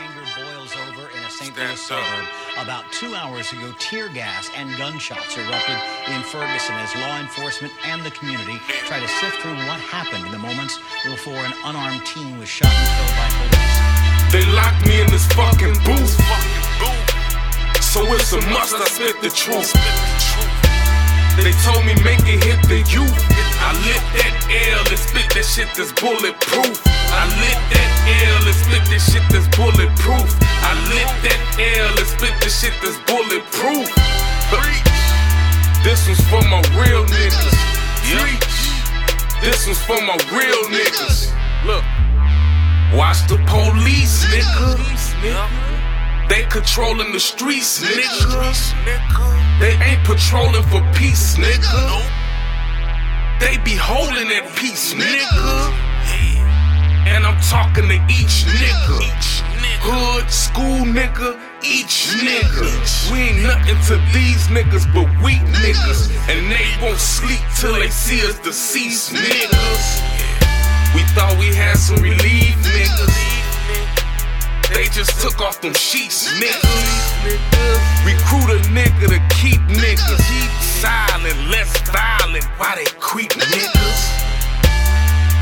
Anger boils over in a St. Louis suburb. About two hours ago, tear gas and gunshots erupted in Ferguson as law enforcement and the community try to sift through what happened in the moments before an unarmed teen was shot and killed by police. They locked me in this fucking booth. So it's a must I spit the truth. They told me make it hit the youth. I lit that L and spit that shit that's bulletproof spit that shit that's bulletproof. I lit that L and spit that shit that's bulletproof. This one's for my real niggas. This one's for my real niggas. Look, watch the police, nigga. They controlling the streets, nigga. They ain't patrolling for peace, nigga. They be holding that peace, nigga. Talking to each nigga. Hood, school nigga, each nigga. We ain't nothing to these niggas but weak niggas. And they won't sleep till they see us deceased niggas. We thought we had some relief niggas. They just took off them sheets, niggas. Recruit a nigga to keep niggas silent, less violent. Why they creep niggas?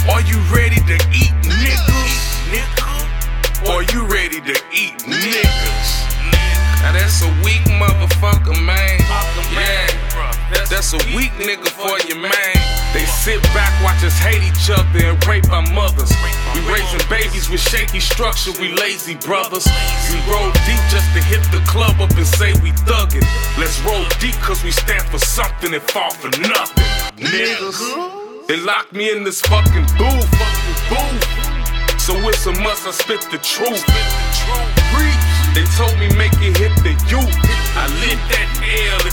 Are you ready to eat nigga for your man. They sit back, watch us hate each other and rape our mothers. We raising babies with shaky structure, we lazy brothers. We roll deep just to hit the club up and say we thuggin'. Let's roll deep cause we stand for something and fall for nothing. Niggas, they locked me in this fucking booth. booth. So it's a must I spit the truth. They told me make it hit the youth. I lit that L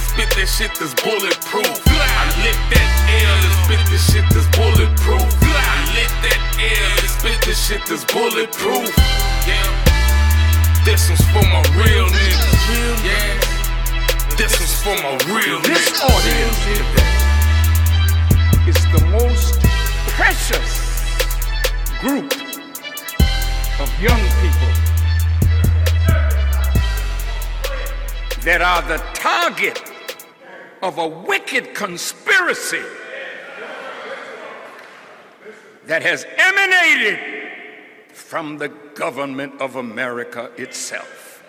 shit that's bulletproof. I lit that L and spit this shit that's bulletproof. I lit that L and spit this shit that's bulletproof. Yeah. This one's for my real niggas. Yeah. This one's for my real This niggas. audience is the most precious group of young people that are the target of a wicked conspiracy that has emanated from the government of America itself.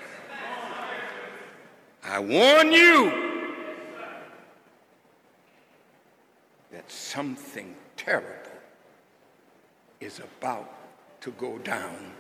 I warn you that something terrible is about to go down